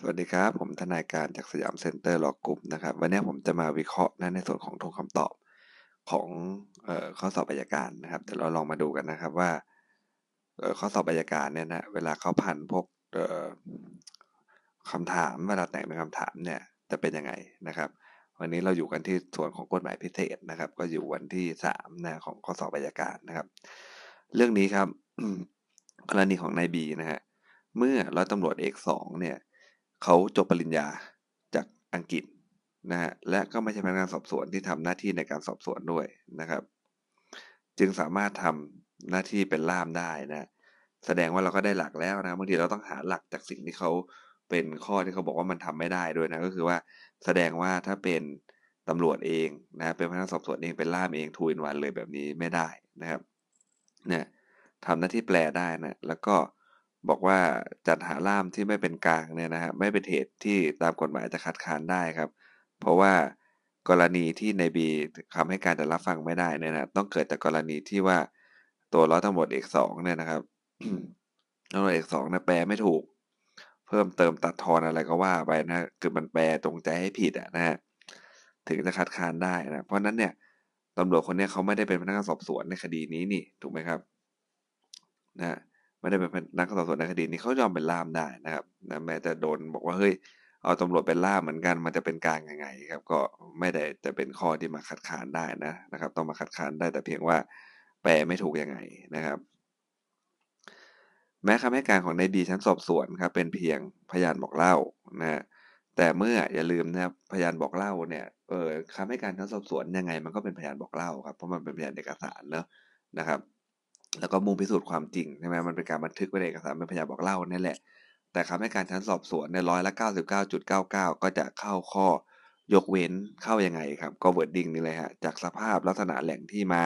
สวัสดีครับ ผมทนายการจาก Siam Center Law Group นะครับ วันนี้ผมจะมาวิเคราะห์นะในส่วนของธงคำตอบของออข้อสอบอัยการนะครับเดี๋ยวเราลองมาดูกันนะครับว่าข้อสอบอัยการเนี่ยนะเวลาเขาพันพวกคำถามเวลาแต่งเป็นคำถามเนี่ยจะเป็นยังไงนะครับ วันนี้เราอยู่กันที่ส่วนของกฎหมายพิเศษนะครับ ก็อยู่วันที่สามนะของข้อสอบอัยการนะครับ เรื่องนี้ครับกรณีของนายบีนะฮะเมื่อร้อยตำรวจเอกสองเนี่ย เขาจบปริญญาจากอังกฤษนะฮะและก็ไม่ใช่พนักงานสอบสวนที่ทำหน้าที่ในการสอบสวนด้วยนะครับ จึงสามารถทำหน้าที่เป็นล่ามได้นะแสดงว่าเราก็ได้หลักแล้วนะบางทีเราต้องหาหลักจากสิ่งที่เขาเป็นข้อที่เขาบอกว่ามันทำไม่ได้ด้วยนะก็คือว่าแสดงว่าถ้าเป็นตำรวจเองนะเป็นพนักงานสอบสวนเองเป็นล่ามเองทูอินวันเลยแบบนี้ไม่ได้นะครับเนี่ยทำหน้าที่แปลได้นะแล้วก็ บอกว่าจัดหาล่ามที่ไม่เป็นกลางเนี่ยนะฮะไม่เป็นเหตุที่ตามกฎหมายจะคัดค้านได้ครับ เพราะว่ากรณีที่ในบีคำให้การจะรับฟังไม่ได้เนี่ยนะต้องเกิดจากกรณีที่ว่าตัวร้อยตำรวจเอกสองเนี่ยนะครับตำรวจเอกสองเนี่ยแปลไม่ถูก เพิ่มเติมตัดทอนอะไรก็ว่าไปนะคือมันแปลตรงใจให้ผิดอะนะฮะถึงจะคัดค้านได้นะเพราะนั้นเนี่ยตำรวจคนนี้เขาไม่ได้เป็นพนักงานสอบสวนในคดีนี้นี่ถูกไหมครับ นะ ไม่ได้เป็นนักสอบสวนในคดีนี้เขายอมเป็นล่ามได้นะครับนะแม้จะโดนบอกว่าเฮ้ยเอาตำรวจเป็นล่ามเหมือนกันมันจะเป็นกลางยังไงครับ ก็ไม่ได้จะเป็นข้อที่มาคัดค้านได้นะนะครับ ต้องมาคัดค้านได้แต่เพียงว่าแปลไม่ถูกยังไงนะครับแม้คำให้การของนายบีชั้นสอบสวนครับเป็นเพียงพยานบอกเล่านะแต่เมื่ออย่าลืมนะครับพยานบอกเล่าเนี่ยเออคำให้การชั้นสอบสวนยังไง มันก็เป็นพยานบอกเล่าครับเพราะมันเป็นพยานเอกสารเนอะนะครับ แล้วก็มุ่งพิสูจน์ความจริงใช่ไหมมันเป็นการบันทึกไว้ในเอกสารเป็นพยานบอกเล่านั่นแหละ แต่คำให้การชั้นสอบสวนในร้อยละเก้าสิบเก้าจุดเก้าเก้าก็จะเข้าข้อยกเว้นเข้ายังไงครับ ก็ wording นี่เลยฮะจากสภาพลักษณะแหล่งที่มา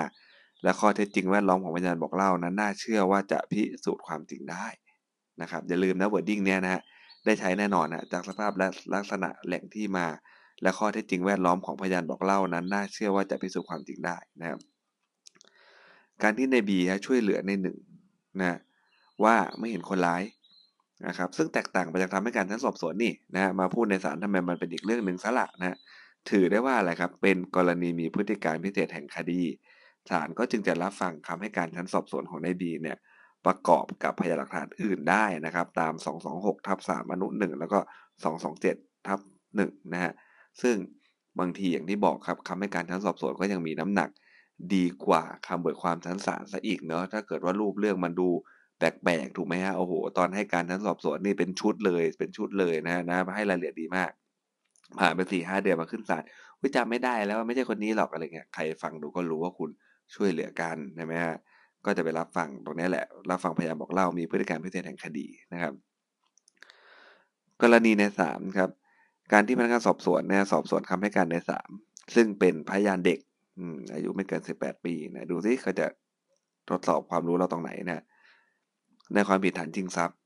และข้อเท็จจริงแวดล้อมของพยานบอกเล่านั้นน่าเชื่อว่าจะพิสูจน์ความจริงได้นะครับอย่าลืมนะ wording เนี่ยนะฮะได้ใช้แน่นอนนะจากสภาพและลักษณะแหล่งที่มา และข้อเท็จจริงแวดล้อมของพยานบอกเล่านั้นน่าเชื่อว่าจะพิสูจน์ความจริงได้นะครับ การที่นายบีช่วยเหลือนายหนึ่งนะว่าไม่เห็นคนร้ายนะครับซึ่งแตกต่างไปจากคำให้การชั้นสอบสวนนี่นะมาพูดในศาลทำไมมันเป็นอีกเรื่องหนึ่งซะละนะถือได้ว่าอะไรครับเป็นกรณีมีพฤติการณ์พิเศษแห่งคดีศาลก็จึงจะรับฟังคำให้การชั้นสอบสวนของนายบีเนี่ยประกอบกับพยานหลักฐานอื่นได้นะครับ ตาม 226ทับ3อนุ1แล้วก็ 227ทับ1นะฮะซึ่งบางทีอย่างที่บอกครับคำให้การชั้นสอบสวนก็ยังมีน้ำหนัก ดีกว่าคำเบิกความชั้นศาลซะอีกเนาะถ้าเกิดว่ารูปเรื่องมันดูแปลกๆถูกไหมฮะโอ้โห ตอนให้การชั้นสอบสวนนี่เป็นชุดเลย เป็นชุดเลยนะนะให้รายละเอียดดีมากผ่านไปสี่ห้าเดือนมาขึ้นศาลวิจำไม่ได้แล้วไม่ใช่คนนี้หรอกอะไรเงี้ยใครฟังดูก็รู้ว่าคุณช่วยเหลือกันใช่ไหมฮะก็จะไปรับฟังตรงนี้แหละ รับฟังพยานบอกเล่ามีพฤติการพิเศษแห่งคดีนะครับ กรณีในสามครับการที่พนักงานสอบสวนเนี่ยสอบสวนคำให้การในสามซึ่งเป็นพยานเด็ก อายุไม่เกินสิบแปดปีนะดูซิเขาจะทดสอบความรู้เราตรงไหนนะในความผิดฐานจริงทรัพย์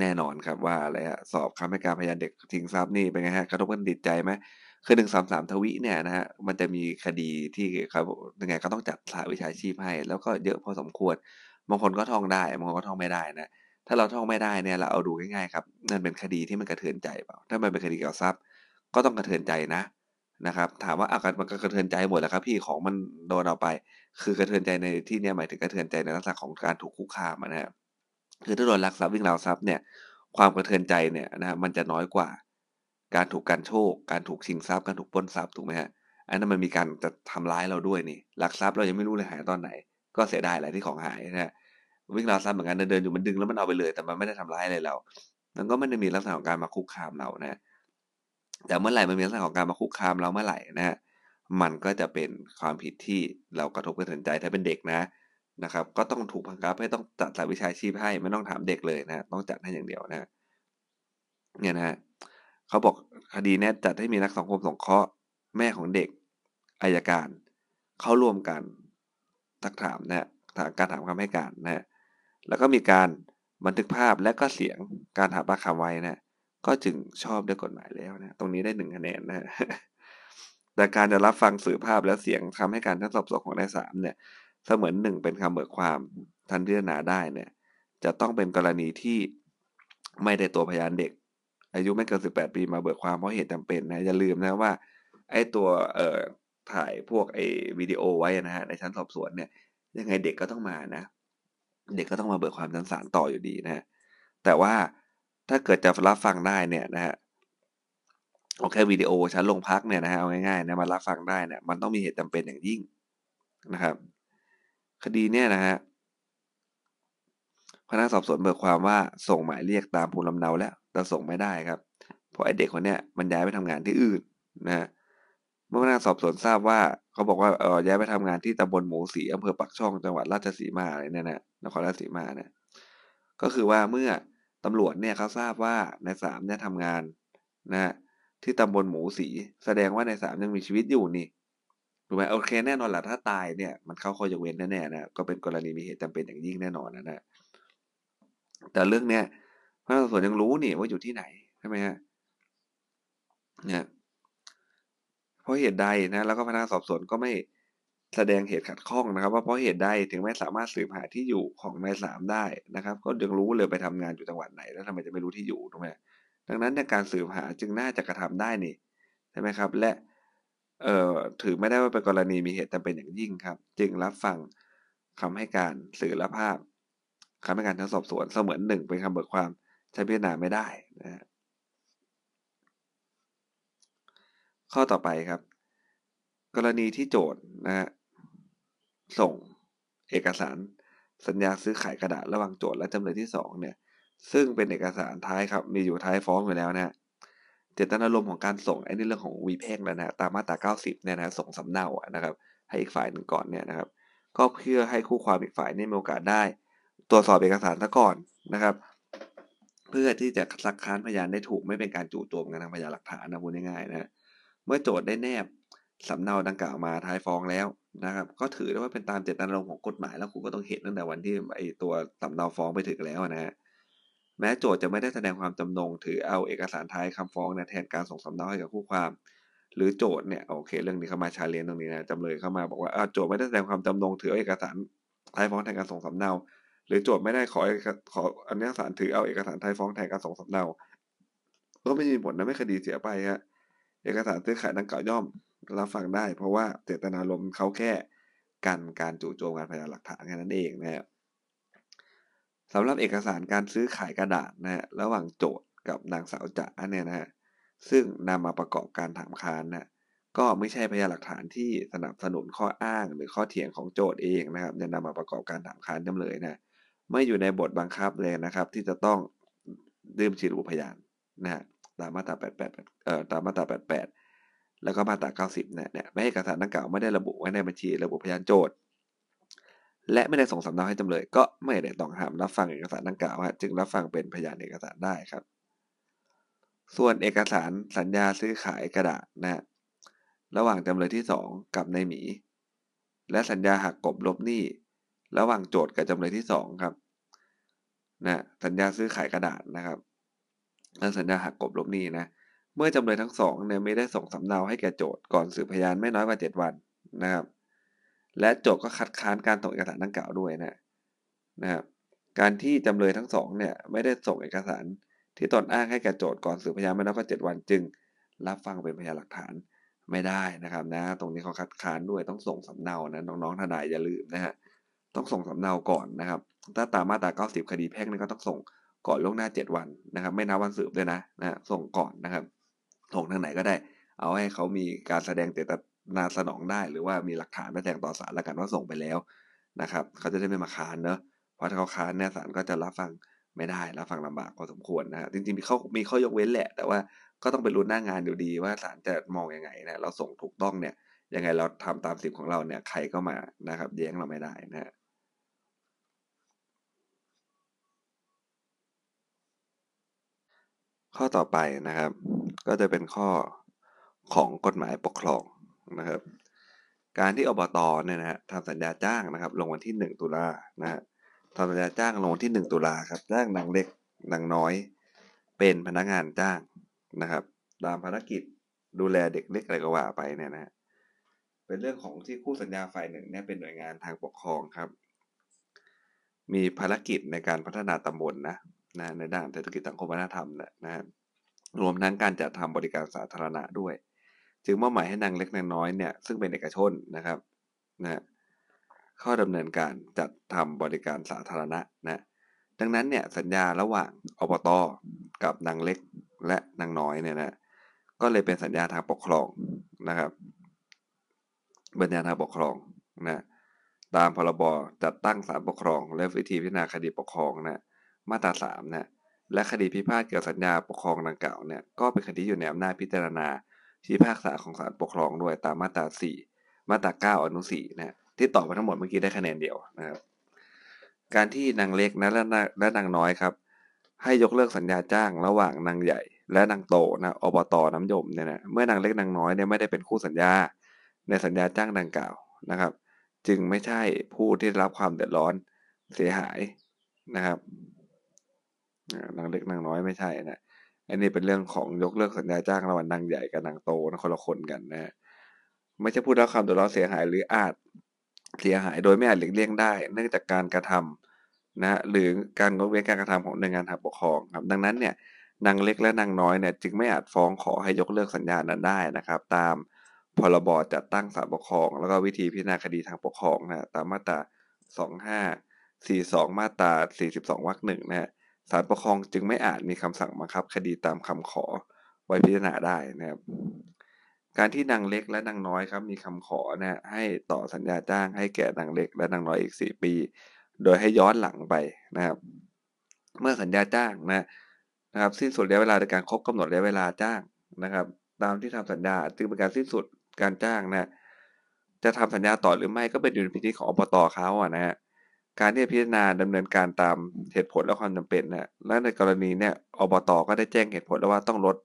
แน่นอนครับว่าอะไรฮะสอบคำให้การพยานเด็กจริงทรัพย์นี่เป็นไงฮะกระทบกันติดใจไหมคือหนึ่งสามสามทวิเนี่ยนะฮะมันจะมีคดีที่ครับยังไงก็ต้องจัดสาวิชาชีพให้ แล้วก็เยอะพอสมควรบางคนก็ท่องได้บางคนก็ท่องไม่ได้นะถ้าเราท่องไม่ได้เนี่ยเราเอาดูง่ายๆครับนั่นเป็นคดีที่มันกระเทือนใจเปล่าถ้ามันเป็นคดีเกี่ยวกับทรัพย์ ก็ต้องกระเทือนใจนะ นะครับ ถามว่าอาการมันก็กระเทือนใจหมดแหละครับ พี่ของมันโดนเอาไป คือกระเทือนใจในที่นี้หมายถึงกระเทือนใจในลักษณะของการถูกคุกคามนะครับคือถ้าโดนลักทรัพย์วิ่งราวทรัพย์เนี่ย ความกระเทือนใจเนี่ยนะมันจะน้อยกว่า การถูกการโชค การถูกชิงทรัพย์การถูกปล้นทรัพย์ถูกไหมฮะอันนั้นมันมีการจะทำร้ายเราด้วยนี่ลักทรัพย์เรายังไม่รู้เลยหายตอนไหน ก็เสียดายแหละที่ของหายนะวิ่งราวทรัพย์เหมือนกันเดินอยู่มันดึงแล้วมันเอาไปเลย แต่มันไม่ได้ทำร้ายอะไรเรา มันก็ไม่ได้มีลักษณะของการมาคุกคามเรานะ แต่เมื่อไหร่มันมีลักษณะของการมาคุกคามเราเมื่อไหร่นะฮะมันก็จะเป็นความผิดที่เรากระทบกระเทือนใจถ้าเป็นเด็กนะนะครับ ก็ต้องถูกพังคับให้ต้องจัดสายวิชาชีพให้ไม่ต้องถามเด็กเลยนะต้องจัดให้อย่างเดียวนะเนี่ยนะเขาบอกคดีนี้จัดให้มีนักสังคมสงเคราะห์แม่ของเด็กอายการ เข้าร่วมกันทักถามนะการถามคำให้การนะแล้วก็มีการบันทึกภาพและก็เสียงการถามปากคำไว้นะ ก็จึงชอบด้วยกฎหมายแล้วนะ ตรงนี้ได้หนึ่งคะแนนนะ แต่การจะรับฟังสื่อภาพและเสียงทำให้การทั้งสอบสวนของนายสามเนี่ย เสมือนหนึ่งเป็นคำเบิกความทันพิจารณาได้เนี่ย จะต้องเป็นกรณีที่ไม่ได้ตัวพยานเด็ก อายุไม่เกิน18ปีมาเบิกความเพราะเหตุจำเป็นนะอย่าลืมนะว่า ไอ้ตัวเอ่อถ่ายพวกไอ้วิดีโอไว้นะฮะในชั้นสอบสวนเนี่ย ยังไงเด็กก็ต้องมานะ เด็กก็ต้องมาเบิกความชั้นศาลต่ออยู่ดีนะ แต่ว่า ถ้าเกิดจะรับฟังได้เนี่ยนะฮะโอเควิดีโอชั้นลงพักเนี่ยนะฮะเอาง่ายๆนะมารับฟังได้เนี่ยมันต้องมีเหตุจำเป็นอย่างยิ่งนะครับ คดีเนี่ยนะฮะพนักสอบสวนเบิกความว่าส่งหมายเรียกตามภูมิลำเนาแล้ว แต่ส่งไม่ได้ครับ เพราะไอเด็กคนเนี้ยมันย้ายไปทำงานที่อื่นนะเมื่อพนักสอบสวนทราบว่าเขาบอกว่าเออย้ายไปทำงานที่ตำบลหมูสีอำเภอปักช่องจังหวัดราชสีมาอะไรเนี่ยนะนครราชสีมาเนี่ยก็คือว่าเมื่อ ตำรวจเนี่ยเขาทราบว่าในสามเนี่ยทำงานนะที่ตำบลหมูสี แสดงว่าในสามยังมีชีวิตอยู่นี่ถูกไหมโอเคแน่นอนแหละถ้าตายเนี่ยมันเข้าข้อยกเว้นแน่ๆนะก็เป็นกรณีมีเหตุจำเป็นอย่างยิ่งแน่นอนนะนะแต่เรื่องเนี้ยพนักงานสอบสวนยังรู้นี่ว่าอยู่ที่ไหนใช่ไหมฮะเนี่ยเพราะเหตุใดนะ แล้วก็พนักงานสอบสวนก็ไม่ แสดงเหตุขัดข้องนะครับ ว่าเพราะเหตุใดถึงไม่สามารถสืบหาที่อยู่ของนายสามได้นะครับ ก็ยังรู้เลยไปทำงานอยู่จังหวัดไหน แล้วทำไมจะไม่รู้ที่อยู่ถูกไหมดังนั้นในการสืบหาจึงน่าจะกระทำได้นี่ใช่ไหมครับ และเอ่อถือไม่ได้ว่าเป็นกรณีมีเหตุจำเป็นอย่างยิ่งครับ จึงรับฟังคำให้การสื่อและภาพคำให้การทั้งสอบสวนเสมือนหนึ่งเป็นคำเบิกความใช้พิจารณาไม่ได้นะฮะข้อต่อไปครับ กรณีที่โจทย์นะฮะ ส่งเอกสารสัญญาซื้อขายกระดาษระหว่างโจทย์และจำเลยที่สองเนี่ย ซึ่งเป็นเอกสารท้ายครับ มีอยู่ท้ายฟ้องอยู่แล้วนะฮะเจตนารมณ์ของการส่งไอ้นี่เรื่องของวีแพ่งแล้วนะตามมาตรา90เนี่ยนะส่งสำเนาอะนะครับ ให้อีกฝ่ายหนึ่งก่อนเนี่ยนะครับ ก็เพื่อให้คู่ความอีกฝ่ายนี่มีโอกาสได้ ตรวจสอบเอกสารซะก่อนนะครับ เพื่อที่จะซักค้านพยานได้ถูกไม่เป็นการจู่โจมกันทางพยานหลักฐานนะพูดง่ายๆนะเมื่อโจทย์ได้แนบ สำเนาดังกล่าวมาท้ายฟ้องแล้วนะครับ ก็ถือได้ว่าเป็นตามเจตนารมณ์ของกฎหมายแล้วคุณก็ต้องเห็นตั้งแต่วันที่ไอตัวสำเนาฟ้องไปถึงแล้วนะฮะแม้โจทย์จะไม่ได้แสดงความจำนง ถือเอาเอกสารท้ายคำฟ้องนี่ยแทนการส่งสำเนาให้กับคู่ความ หรือโจทย์เนี่ยโอเค เรื่องนี้เข้ามาชาเลนตรงนี้นะจำเลยเข้ามาบอกว่าโจทย์ไม่ได้แสดงความจำนงถือเอาเอกสารท้ายฟ้องแทนการส่งสำเนา หรือโจทย์ไม่ได้ขอขออนุญาตศาลถือเอาเอกสารท้ายฟ้องแทนการส่งสำเนาก็ไม่มีผลนะไม่คดีเสียไปฮะ เอกสารซื้อขายดังกล่าวย่อมรับฟังได้ เพราะว่าเจตนารมณ์เขาแค่กันการจู่โจมการพยานหลักฐานแค่นั้นเองนะฮะสำหรับเอกสารการซื้อขายกระดาษนะฮะระหว่างโจทย์กับนางสาวจ๋าเนี่ยนะฮะซึ่งนำมาประกอบการถามค้านนะก็ไม่ใช่พยานหลักฐานที่สนับสนุนข้ออ้างหรือข้อเถียงของโจทย์เองนะครับจะนำมาประกอบการถามค้านจำเลยนะไม่อยู่ในบทบังคับเลยนะครับ ที่จะต้องดื่มฉีระบุพยานนะฮะ ตามมาตรา 88เอ่อตามมาตรา 88 แล้วก็มาตรา 90เนี่ยเนี่ยไม่ให้เอกสารดังกล่าวไม่ได้ระบุไว้ในบัญชีระบุพยานโจทย์ และไม่ได้ส่งสำเนาให้จำเลย ก็ไม่ได้ต้องห้ามรับฟังเอกสารดังกล่าวจึงรับฟังเป็นพยานเอกสารได้ครับ ส่วนเอกสารสัญญาซื้อขายกระดาษนะระหว่างจำเลยที่ 2 กับนายหมี และสัญญาหักกบลบหนี้ ระหว่างโจทย์กับจำเลยที่ 2 ครับนะสัญญาซื้อขายกระดาษนะครับ และสัญญาหักกบลบหนี้นะเมื่อจำเลยทั้งสองเนี่ยไม่ได้ส่งสำเนาให้แก่โจทย์ก่อนสืบพยานไม่น้อยกว่า 7 วันนะครับ และโจทย์ก็คัดค้านการส่งเอกสารดังกล่าวด้วยนะนะครับการที่จำเลยทั้งสองเนี่ยไม่ได้ส่งเอกสารที่ตนอ้างให้แก่โจทย์ก่อนสืบพยานไม่น้อยกว่า 7 วันจึง รับฟังเป็นพยานหลักฐานไม่ได้นะครับนะ ตรงนี้เขาคัดค้านด้วยต้องส่งสำเนานะน้องๆทนายอย่าลืมนะฮะต้องส่งสำเนาก่อนนะครับ ถ้าตามมาตรา 90 คดีแพ่งนี่ก็ต้องส่ง ก่อนล่วงหน้า 7 วันนะครับ ไม่นับวันสืบด้วยนะนะส่งก่อนนะครับส่งทางไหนก็ได้ เอาให้เขามีการแสดงเจตนาสนองได้ หรือว่ามีหลักฐานมาแจ้งต่อศาลแล้วกันว่าส่งไปแล้วนะครับเขาจะได้ไม่มาค้านเนอะเพราะถ้าเขาค้านเนี่ยศาลก็จะรับฟังไม่ได้รับฟังลำบากพอสมควรนะจริงๆมีข้อมีข้อยกเว้นแหละ แต่ว่าก็ต้องไปรุ้หน้างานอยู่ดีว่าศาลจะมองยังไงนะเราส่งถูกต้องเนี่ยยังไงเราทำตามสิทธิ์ของเราเนี่ยใครก็มานะครับแย้งเราไม่ได้นะฮะ ข้อต่อไปนะครับ ก็จะเป็นข้อของกฎหมายปกครองนะครับ การที่อบตเนี่ยนะฮะทำสัญญาจ้างนะครับ ลงวันที่ 1 ตุลานะฮะทำสัญญาจ้างลงวันที่ 1 ตุลาครับจ้างนางเล็กนางน้อย เป็นพนักงานจ้างนะครับตามภารกิจดูแลเด็กเล็กอะไรก็ว่าไปเนี่ยนะเป็นเรื่องของที่คู่สัญญาฝ่ายหนึ่งเนี่ยเป็นหน่วยงานทางปกครองครับ มีภารกิจในการพัฒนาตำบลนนะ นะในด้านเศรษฐกิจสังคมวัฒนธรรมนะนะรวมทั้งการจัดทำบริการสาธารณะด้วย จึงมอบหมายให้นางเล็กนางน้อยเนี่ยซึ่งเป็นเอกชนนะครับนะเข้าดำเนินการจัดทำบริการสาธารณะนะดังนั้นเนี่ยสัญญาระหว่างอบตกับนางเล็กและนางน้อยเนี่ยนะก็เลยเป็นสัญญาทางปกครองนะครับบัญญัติทางปกครองนะตามพรบจัดตั้งศาลปกครอง และวิธีพิจารณาคดีปกครองนะ มาตราสามนะและคดีพิพาทเกี่ยวกับสัญญาปกครองดังกล่าวเนี่ยก็เป็นคดีอยู่ในอำนาจพิจารณาพิพากษาของศาลปกครองด้วยตามมาตราสี่มาตราเก้าอนุสี่นะที่ตอบมาทั้งหมดเมื่อกี้ได้คะแนนเดียวนะครับการที่นางเล็กนะและและนางน้อยครับ ให้ยกเลิกสัญญาจ้างระหว่างนางใหญ่ และนางโตนะอบตน้ำยมเนี่ยนะเมื่อนางเล็กนางน้อยเนี่ยไม่ได้เป็นคู่สัญญา ในสัญญาจ้างดังกล่าวนะครับ จึงไม่ใช่ผู้ที่รับความเดือดร้อนเสียหายนะครับ นางเล็กนางน้อยไม่ใช่นะอันนี้เป็นเรื่องของยกเลิกสัญญาจ้างระหว่างนางใหญ่กับนางโตนะคนละคนกันนะไม่ใช่ผู้รับความเดือดร้อนเสียหายหรืออาจเสียหายโดยไม่อาจหลีกเลี่ยงได้ เนื่องจากการกระทำนะหรือการงดเว้นการกระทำของหน่วยงานทางปกครองครับดังนั้นเนี่ยนางเล็กและนางน้อยเนี่ยจึงไม่อาจฟ้องขอให้ยกเลิกสัญญานั้นได้นะครับ ตามพรบจัดตั้งศาลปกครอง แล้วก็วิธีพิจารณาคดีทางปกครองนะตามมาตรา 2542 มาตรา 42วรรคหนึ่งนะฮะ ศาลปกครองจึงไม่อาจมีคำสั่งบังคับคดีตามคำขอไว้พิจารณาได้นะครับ การที่นางเล็กและนางน้อยครับมีคำขอนะให้ต่อสัญญาจ้างให้แก่นางเล็กและนางน้อยอีก 4 ปี โดยให้ย้อนหลังไปนะครับ เมื่อสัญญาจ้างนะนะครับสิ้นสุดระยะเวลาในการครบกำหนดระยะเวลาจ้างนะครับ ตามที่ทำสัญญาจึงเป็นการสิ้นสุดการจ้างนะจะทำสัญญาต่อหรือไม่ก็เป็นดุลพินิจของอบตเขาอะนะฮะ การที่พิจารณาดำเนินการตามเหตุผลและความจำเป็นนะและในกรณีเนี่ยอบตก็ได้แจ้งเหตุผลแล้วว่าต้องลด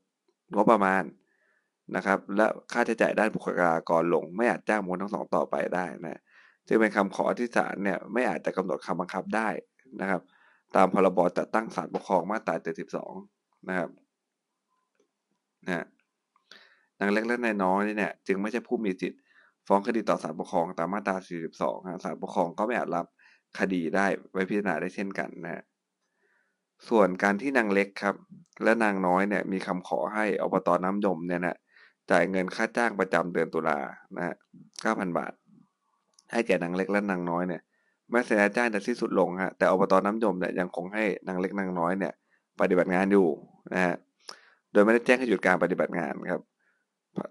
งบประมาณนะครับ และค่าใช้จ่ายด้านบุคลากรลง ไม่อาจจ้างมูลทั้งสองต่อไปได้นะจึงเป็นคำขอที่ศาลเนี่ยไม่อาจจะกำหนดคำบังคับได้นะครับ ตามพรบจัดตั้งศาลปกครองมาตรา 72 นะครับนะนางเล็กและนายน้อยเนี่ยจึงไม่ใช่ผู้มีสิทธิ์ฟ้องคดีต่อศาลปกครองตามมาตรา 42ศาลปกครองก็ไม่อาจรับ คดีได้ไว้พิจารณาได้เช่นกันนะส่วนการที่นางเล็กครับ และนางน้อยเนี่ยมีคำขอให้อบตน้ำยมเนี่ยนะจ่ายเงินค่าจ้างประจำเดือนตุลานะฮะ9,000บาท ให้แก่นางเล็กและนางน้อยเนี่ยแม้สัญญาจ้างจะสิ้นสุดลงฮะแต่อบตน้ำยมเนี่ยยังคงให้นางเล็กนางน้อยเนี่ย ปฏิบัติงานอยู่นะฮะโดยไม่ได้แจ้งให้หยุดการปฏิบัติงานครับ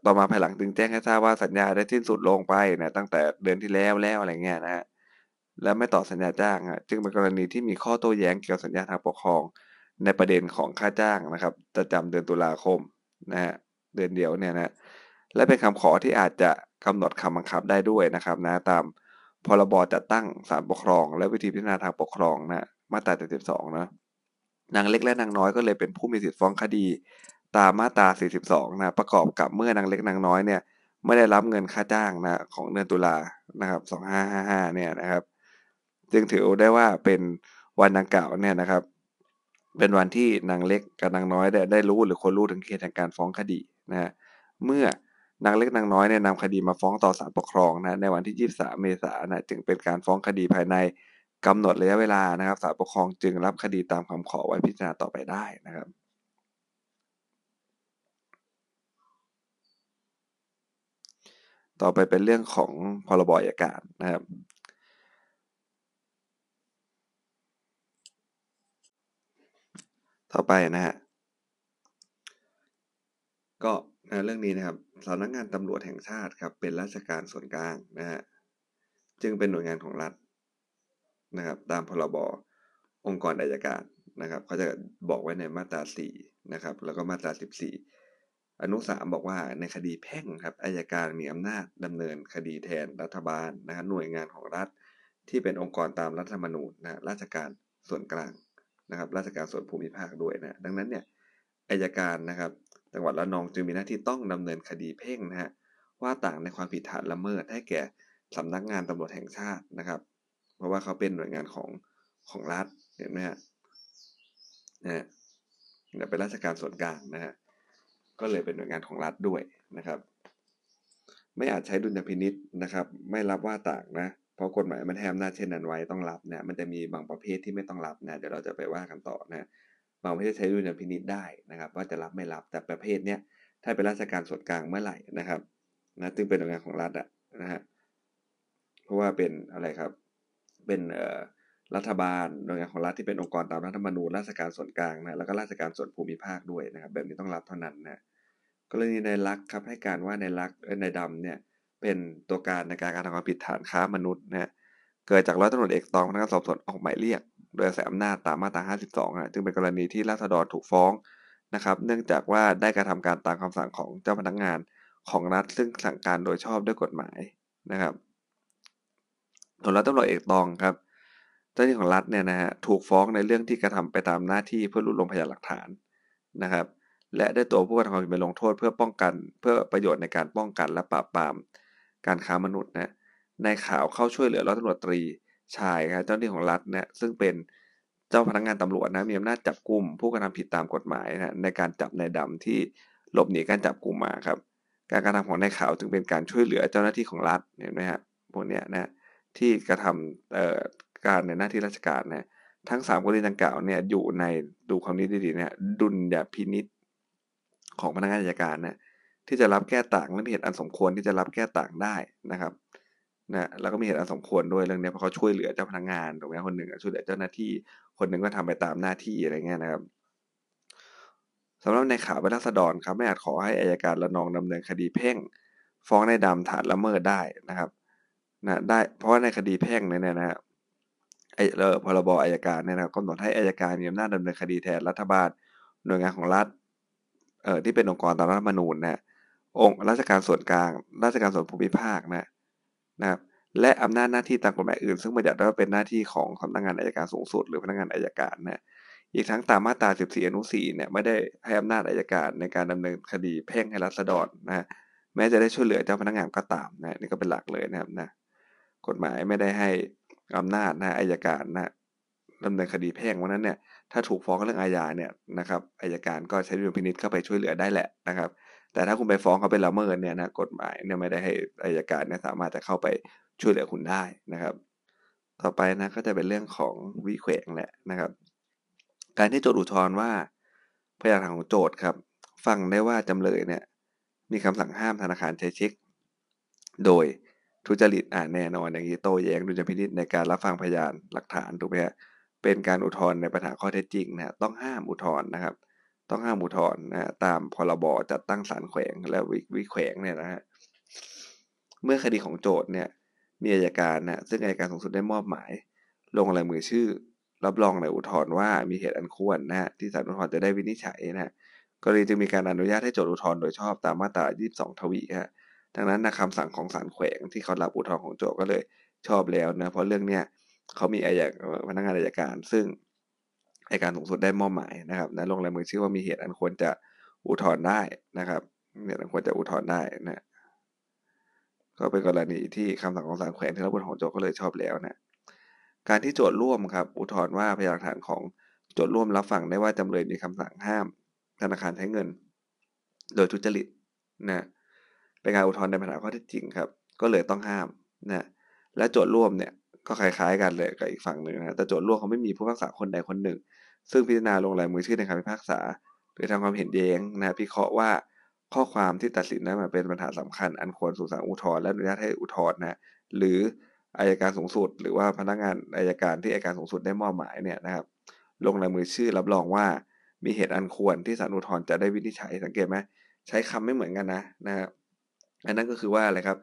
ต่อมาภายหลังจึงแจ้งให้ทราบว่าสัญญาได้สิ้นสุดลงไปเนี่ยตั้งแต่เดือนที่แล้วแล้วอะไรเงี้ยนะฮะ และไม่ต่อสัญญาจ้างฮะจึงเป็นกรณีที่มีข้อโต้แย้งเกี่ยวกับสัญญาทางปกครอง ในประเด็นของค่าจ้างนะครับประจำเดือนตุลาคมนะฮะเดือนเดียวเนี่ยนะและเป็นคำขอที่อาจจะกำหนดคำบังคับได้ด้วยนะครับนะตามพรบจัดตั้งศาลปกครอง และวิธีพิจารณาทางปกครองนะมาตรา72นะนางเล็กและนางน้อยก็เลยเป็นผู้มีสิทธิ์ฟ้องคดีตามมาตรา 42 นะประกอบกับเมื่อนางเล็กนางน้อยเนี่ยไม่ได้รับเงินค่าจ้างนะของเดือนตุลานะครับ 2555 เนี่ยนะครับ จึงถือได้ว่าเป็นวันดังกล่าวเนี่ยนะครับ เป็นวันที่นางเล็กกับนางน้อยได้ได้รู้หรือคนรู้ถึงเหตุแห่งการฟ้องคดีนะเมื่อนางเล็กนางน้อยเนี่ยนำคดีมาฟ้องต่อศาลปกครองนะในวันที่ 23 เมษายนนะจึงเป็นการฟ้องคดีภายในกำหนดระยะเวลานะครับศาลปกครองจึงรับคดีตามคำขอไว้พิจารณาต่อไปได้นะครับต่อไปเป็นเรื่องของพรบอัยการนะครับ ต่อไปนะฮะก็นะเรื่องนี้นะครับสำนักงงานตำรวจแห่งชาติครับ เป็นราชการส่วนกลางนะฮะจึงเป็นหน่วยงานของรัฐนะครับ ตามพรบองค์กรอัยการนะครับเขาจะบอกไว้ในมาตรา4นะครับ แล้วก็มาตรา 14 อนุสามบอกว่าในคดีแพ่งครับอายการมีอำนาจดำเนินคดีแทนรัฐบาลนะฮะหน่วยงานของรัฐที่เป็นองค์กรตามรัฐธรรมนูญนะราชการส่วนกลาง นะครับราชการส่วนภูมิภาคด้วยนะดังนั้นเนี่ยอายการนะครับจังหวัดละนองจึงมีหน้าที่ต้องดำเนินคดีเพ่งนะฮะว่าต่างในความผิดฐานละเมิดให้แก่สำนักงานตำรวจแห่งชาตินะครับ เพราะว่าเขาเป็นหน่วยงานของของรัฐเห็นไหมฮะนะเป็นราชการส่วนกลางนะฮะก็เลยเป็นหน่วยงานของรัฐด้วยนะครับ ไม่อาจใช้ดุลยพินิษนะครับ ไม่รับว่าต่างนะ เพราะกฎหมายมันแทมหน้าเช่นนั้นไว้ต้องรับนะ มันจะมีบางประเภทที่ไม่ต้องรับนะ เดี๋ยวเราจะไปว่ากันต่อนะบางประเภทใช้ดุลยพินิจได้นะครับ ว่าจะรับไม่รับแต่ประเภทเนี้ยถ้าเป็นราชการส่วนกลางเมื่อไหร่นะครับนะซึ่งเป็นหน่วยงานของรัฐอะนะฮะเพราะว่าเป็นอะไรครับ เป็นเอ่อรัฐบาลหน่วยงานของรัฐที่เป็นองค์กรตามรัฐธรรมนูญราชการส่วนกลางนะแล้วก็ราชการส่วนภูมิภาคด้วยนะครับ แบบนี้ต้องรับเท่านั้นนะกรณีในลักครับให้การว่าในลักในดำเนี่ย เป็นตัวการในการกระทำความผิดฐานค้ามนุษย์นะเกิดจากร้อยตำรวจเอกตองพนักงานสอบสวนออกหมายเรียก โดยอาศัยอำนาจตามมาตรา 52นะจึงเป็นกรณีที่ราษฎรถูกฟ้องนะครับ เนื่องจากว่าได้กระทำการตามคำสั่งของเจ้าพนักงานของรัฐซึ่งสั่งการโดยชอบด้วยกฎหมายนะครับส่วนร้อยตำรวจเอกตองครับเจ้าหน้าที่ของรัฐเนี่ยนะฮะถูกฟ้องในเรื่องที่กระทำไปตามหน้าที่เพื่อรวบรวมพยานหลักฐานนะครับและได้ตัวผู้กระทำความผิดไปลงโทษเพื่อป้องกัน เพื่อประโยชน์ในการป้องกันและปราบปราม การค้ามนุษย์นะในข่าวเข้าช่วยเหลือร้อยตำรวจตรีชายครับเจ้าหน้าที่ของรัฐนี่ยซึ่งเป็นเจ้าพนักงานตำรวจนะมีอำนาจจับกลุ่มผู้กระทำผิดตามกฎหมายนะในการจับนายดำที่หลบหนีการจับกลุ่มมาครับ การกระทำของนายข่าวจึงเป็นการช่วยเหลือเจ้าหน้าที่ของรัฐเห็นไหมฮะพวกเนี้ยนะที่กระทำการในหน้าที่ราชการนะทั้งสามกรณีดังกล่าวเนี่ยอยู่ในดูความนี้ดีๆเนี่ยดุลยพินิษของพนักงานราชการนะ ที่จะรับแก้ต่างและมีเหตุอันสมควรที่จะรับแก้ต่างได้นะครับนะแล้วก็มีเหตุอันสมควรด้วยเรื่องนี้เพราะเขาช่วยเหลือเจ้าพนักงานถูกไหมคนหนึ่งช่วยเหลือเจ้าหน้าที่ คนหนึ่งก็ทำไปตามหน้าที่อะไรเงี้ยนะครับสำหรับในข่าวเป็นรัษฎรครับไม่อาจขอให้อายการระนองดำเนินคดีเพ่ง ฟ้องในดำฐานละเมิดได้นะครับนะได้เพราะว่าในคดีแพ่งเนี่ยนะฮะไอ้เออพรบอายการเนี่ยนะกำหนดให้อายการมีอำนาจดำเนินคดีแทนรัฐบาลหน่วยงานของรัฐเอ่อที่เป็นองค์กรตามรัฐธรรมนูญนะ องค์ราชการส่วนกลาง ราชการส่วนภูมิภาคนะนะครับและอำนาจหน้าที่ตามกฎหมายอื่น ซึ่งบัญญัติว่าเป็นหน้าที่ของสำนักงานอายการสูงสุด หรือพนักงานอายการนะอีกทั้งตามมาตรา 14 อนุ 4 เนี่ยไม่ได้ให้อำนาจอายการในการดำเนินคดีแพ่งให้รัษฎรนะแม้จะได้ช่วยเหลือเจ้าพนักงานก็ตามนะนี่ก็เป็นหลักเลยนะครับนะกฎหมายไม่ได้ให้อำนาจนะอายการนะดำเนินคดีแพ่งวันนั้นเนี่ยถ้าถูกฟ้องเรื่องอาญาเนี่ยนะครับอายการก็ใช้ดุลพินิษเข้าไปช่วยเหลือได้แหละนะครับ แต่ถ้าคุณไปฟ้องเขาเป็นละเมิดเนี่ยนะกฎหมายเนี่ยไม่ได้ให้อายการเนี่ยสามารถจะเข้าไปช่วยเหลือคุณได้นะครับ ต่อไปนะก็จะเป็นเรื่องของวิแขวงแหละนะครับ การที่โจทย์อุทธรณ์ว่าพยานหลักฐานของโจทย์ครับ ฟังได้ว่าจำเลยเนี่ยมีคำสั่งห้ามธนาคารใช้เช็ค โดยทุจริตอ่าแน่นอนอย่างนี้โต้แย้งดุลยพินิจในการรับฟังพยานหลักฐานถูกไหมฮะเป็นการอุทธรณ์ในปัญหาข้อเท็จจริงนะต้องห้ามอุทธรณ์นะครับ ต้องห้ามอุทธรณ์นะตามพรบจัดตั้งศาลแขวงและวิแขวงเนี่ยนะฮะเมื่อคดีของโจทย์เนี่ยมีอายการนะซึ่งอายการสูงสุดได้มอบหมาย ลงลายมือชื่อ รับรองในอุทธรณ์ว่ามีเหตุอันควรนะที่ศาลอุทธรณ์จะได้วินิจฉัยนะกรณีจึงมีการอนุญาตให้โจทย์อุทธรณ์โดยชอบตามมาตรา 22 ทวีฮะดังนั้นนะคำสั่งของศาลแขวงที่เขารับอุทธรณ์ของโจทย์ก็เลยชอบแล้วนะเพราะเรื่องเนี้ยเขามีอายการพนักงานอายการ ซึ่ง อายการสูงสุดได้มอบหมายนะครับนะลงลายมือชื่อว่ามีเหตุอันควรจะอุทธรณ์ได้นะครับเหตุอันควรจะอุทธรณ์ได้นะก็เป็นกรณีที่คำสั่งของศาลแขวงที่รับบทของโจทย์ก็เลยชอบแล้วนะการที่โจทร่วมครับอุทธรณ์ว่าพยานหลักฐานของโจทร่วมรับฟังได้ว่าจำเลยมีคำสั่งห้าม ธนาคารใช้เงิน โดยทุจริตนะเป็นการอุทธรณ์ในปัญหาข้อเท็จจริงครับ ก็เลยต้องห้ามนะและโจทร่วมเนี่ยก็คล้ายๆกันเลยกับอีกฝั่งหนึ่งนะแต่โจทย์ร่วมเขาไม่มีผู้พิพากษาคนใดคนหนึ่ง ซึ่งพิจารณาลงลายมือชื่อในคำพิพากษาหรือทำความเห็นแย้งนะพิเคราะห์ว่าข้อความที่ตัดสินนั้นมันเป็นปัญหาสำคัญ อันควรสู่ศาลอุทธรณ์และอนุญาตให้อุทธรณ์นะหรืออายการสูงสุด หรือว่าพนักงานอายการที่อายการสูงสุดได้มอบหมายเนี่ยนะครับ ลงลายมือชื่อรับรองว่ามีเหตุอันควรที่ศาลอุทธรณ์จะได้วินิจฉัยสังเกตไหมใช้คำไม่เหมือนกันนะนะครับอันนั้นก็คือว่าอะไรครับ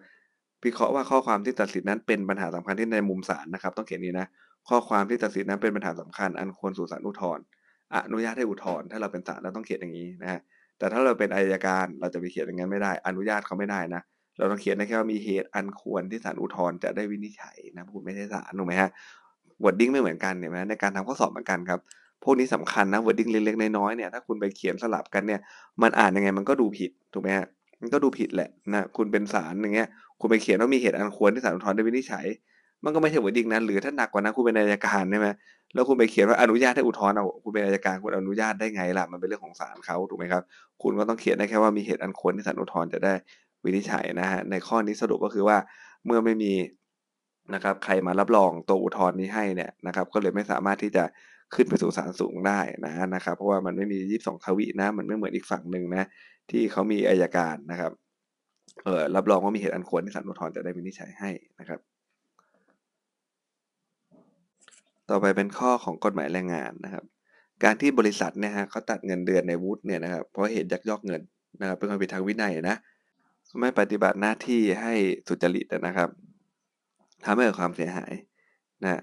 พิเคราะห์ว่าข้อความที่ตัดสินนั้นเป็นปัญหาสำคัญที่ในมุมศาลนะครับ ต้องเขียนนี้นะ ข้อความที่ตัดสินนั้นเป็นปัญหาสำคัญ อันควรสู่ศาลอุทธรณ์อนุญาตให้อุทธรณ์ถ้าเราเป็นศาลเราต้องเขียนอย่างนี้นะฮะแต่ถ้าเราเป็นอายการเราจะไปเขียนอย่างนั้นไม่ได้ อนุญาตเขาไม่ได้นะเราต้องเขียนได้แค่ว่ามีเหตุอันควรที่ศาลอุทธรณ์จะได้วินิจฉัยนะพูดไม่ใช่ศาลถูกไหมฮะwording ไม่เหมือนกันเนี่ยนะในการทำข้อสอบเหมือนกันครับพวกนี้สำคัญนะ wording เล็กๆน้อยๆเนี่ยถ้าคุณไปเขียนสลับกันเนี่ยมันอ่านยังไงมันก็ดูผิดถูกไหมฮะมันก็ดูผิดแหละนะคุณเป็นศาลอย่างเงี้ยคุณไปเขียนว่ามีเหตุอันควรที่ศาลอุทธรณ์ได้วินิจฉัย มันก็ไม่ใช่ wording นั้นหรือถ้าหนักกว่านั้นคุณเป็นอัยการใช่ไหมแล้วคุณไปเขียนว่าอนุญาตให้อุทธรณ์เอาคุณเป็นอัยการคุณอนุญาตได้ไงล่ะมันเป็นเรื่องของศาลเขาถูกไหมครับ คุณก็ต้องเขียนได้แค่ว่ามีเหตุอันควรที่ศาลอุทธรณ์จะได้วินิจฉัยนะฮะในข้อนี้สรุปก็คือว่าเมื่อไม่มีนะครับใครมารับรองตัวอุทธรณ์นี้ให้เนี่ยนะครับ ก็เลยไม่สามารถที่จะขึ้นไปสู่ศาลสูงได้นะนะครับเพราะว่ามันไม่มี 22 ทวินะ มันไม่เหมือนอีกฝั่งหนึ่งนะ ที่เขามีอายการนะครับเออรับรองว่ามีเหตุอันควรที่ศาลอุทธรณ์จะได้วินิจฉัยให้นะครับ ต่อไปเป็นข้อของกฎหมายแรงงานนะครับ การที่บริษัทเนี่ยฮะเขาตัดเงินเดือนในวุฒิเนี่ยนะครับเพราะเหตุยักยอกเงินนะครับเป็นความผิดทางวินัยนะไม่ปฏิบัติหน้าที่ให้สุจริตนะครับทำให้เกิดความเสียหายนะ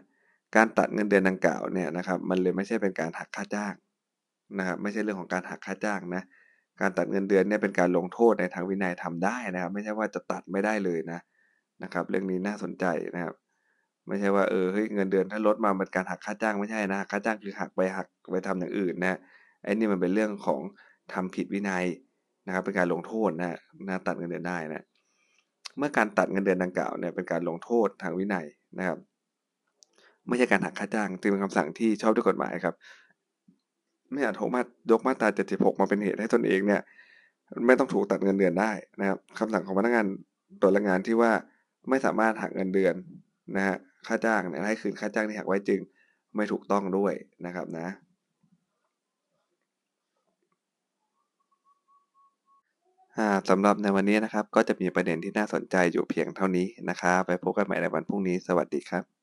การตัดเงินเดือนดังกล่าวเนี่ยนะครับ มันเลยไม่ใช่เป็นการหักค่าจ้างนะครับไม่ใช่เรื่องของการหักค่าจ้างนะการตัดเงินเดือนเนี่ยเป็นการลงโทษในทางวินัยทำได้นะครับ ไม่ใช่ว่าจะตัดไม่ได้เลยนะนะครับ เรื่องนี้น่าสนใจนะครับ ไม่ใช่ว่าเออเฮ้ยเงินเดือนถ้าลดมาเป็นการหักค่าจ้างไม่ใช่นะค่าจ้างคือหักไปหักไปทำอย่างอื่นนะไอ้นี่มันเป็นเรื่องของทำผิดวินัยนะครับ เป็นการลงโทษนะนะตัดเงินเดือนได้นะเมื่อการตัดเงินเดือนดังกล่าวเนี่ยเป็นการลงโทษทางวินัยนะครับ ไม่ใช่การหักค่าจ้างจึงเป็นคำสั่งที่ชอบด้วยกฎหมายครับ ไม่อาจโหมายกมาตรา 76 มาเป็นเหตุให้ตนเองเนี่ย ไม่ต้องถูกตัดเงินเดือนได้นะครับคำสั่งของพนักงานตรวแรงงานที่ว่าไม่สามารถหักเงินเดือนนะฮะ ค่าจ้างเนี่ยให้คืนค่าจ้างที่หักไว้จึงไม่ถูกต้องด้วยนะครับนะ สำหรับในวันนี้นะครับ ก็จะมีประเด็นที่น่าสนใจอยู่เพียงเท่านี้นะครับ ไปพบกันใหม่ในวันพรุ่งนี้ สวัสดีครับ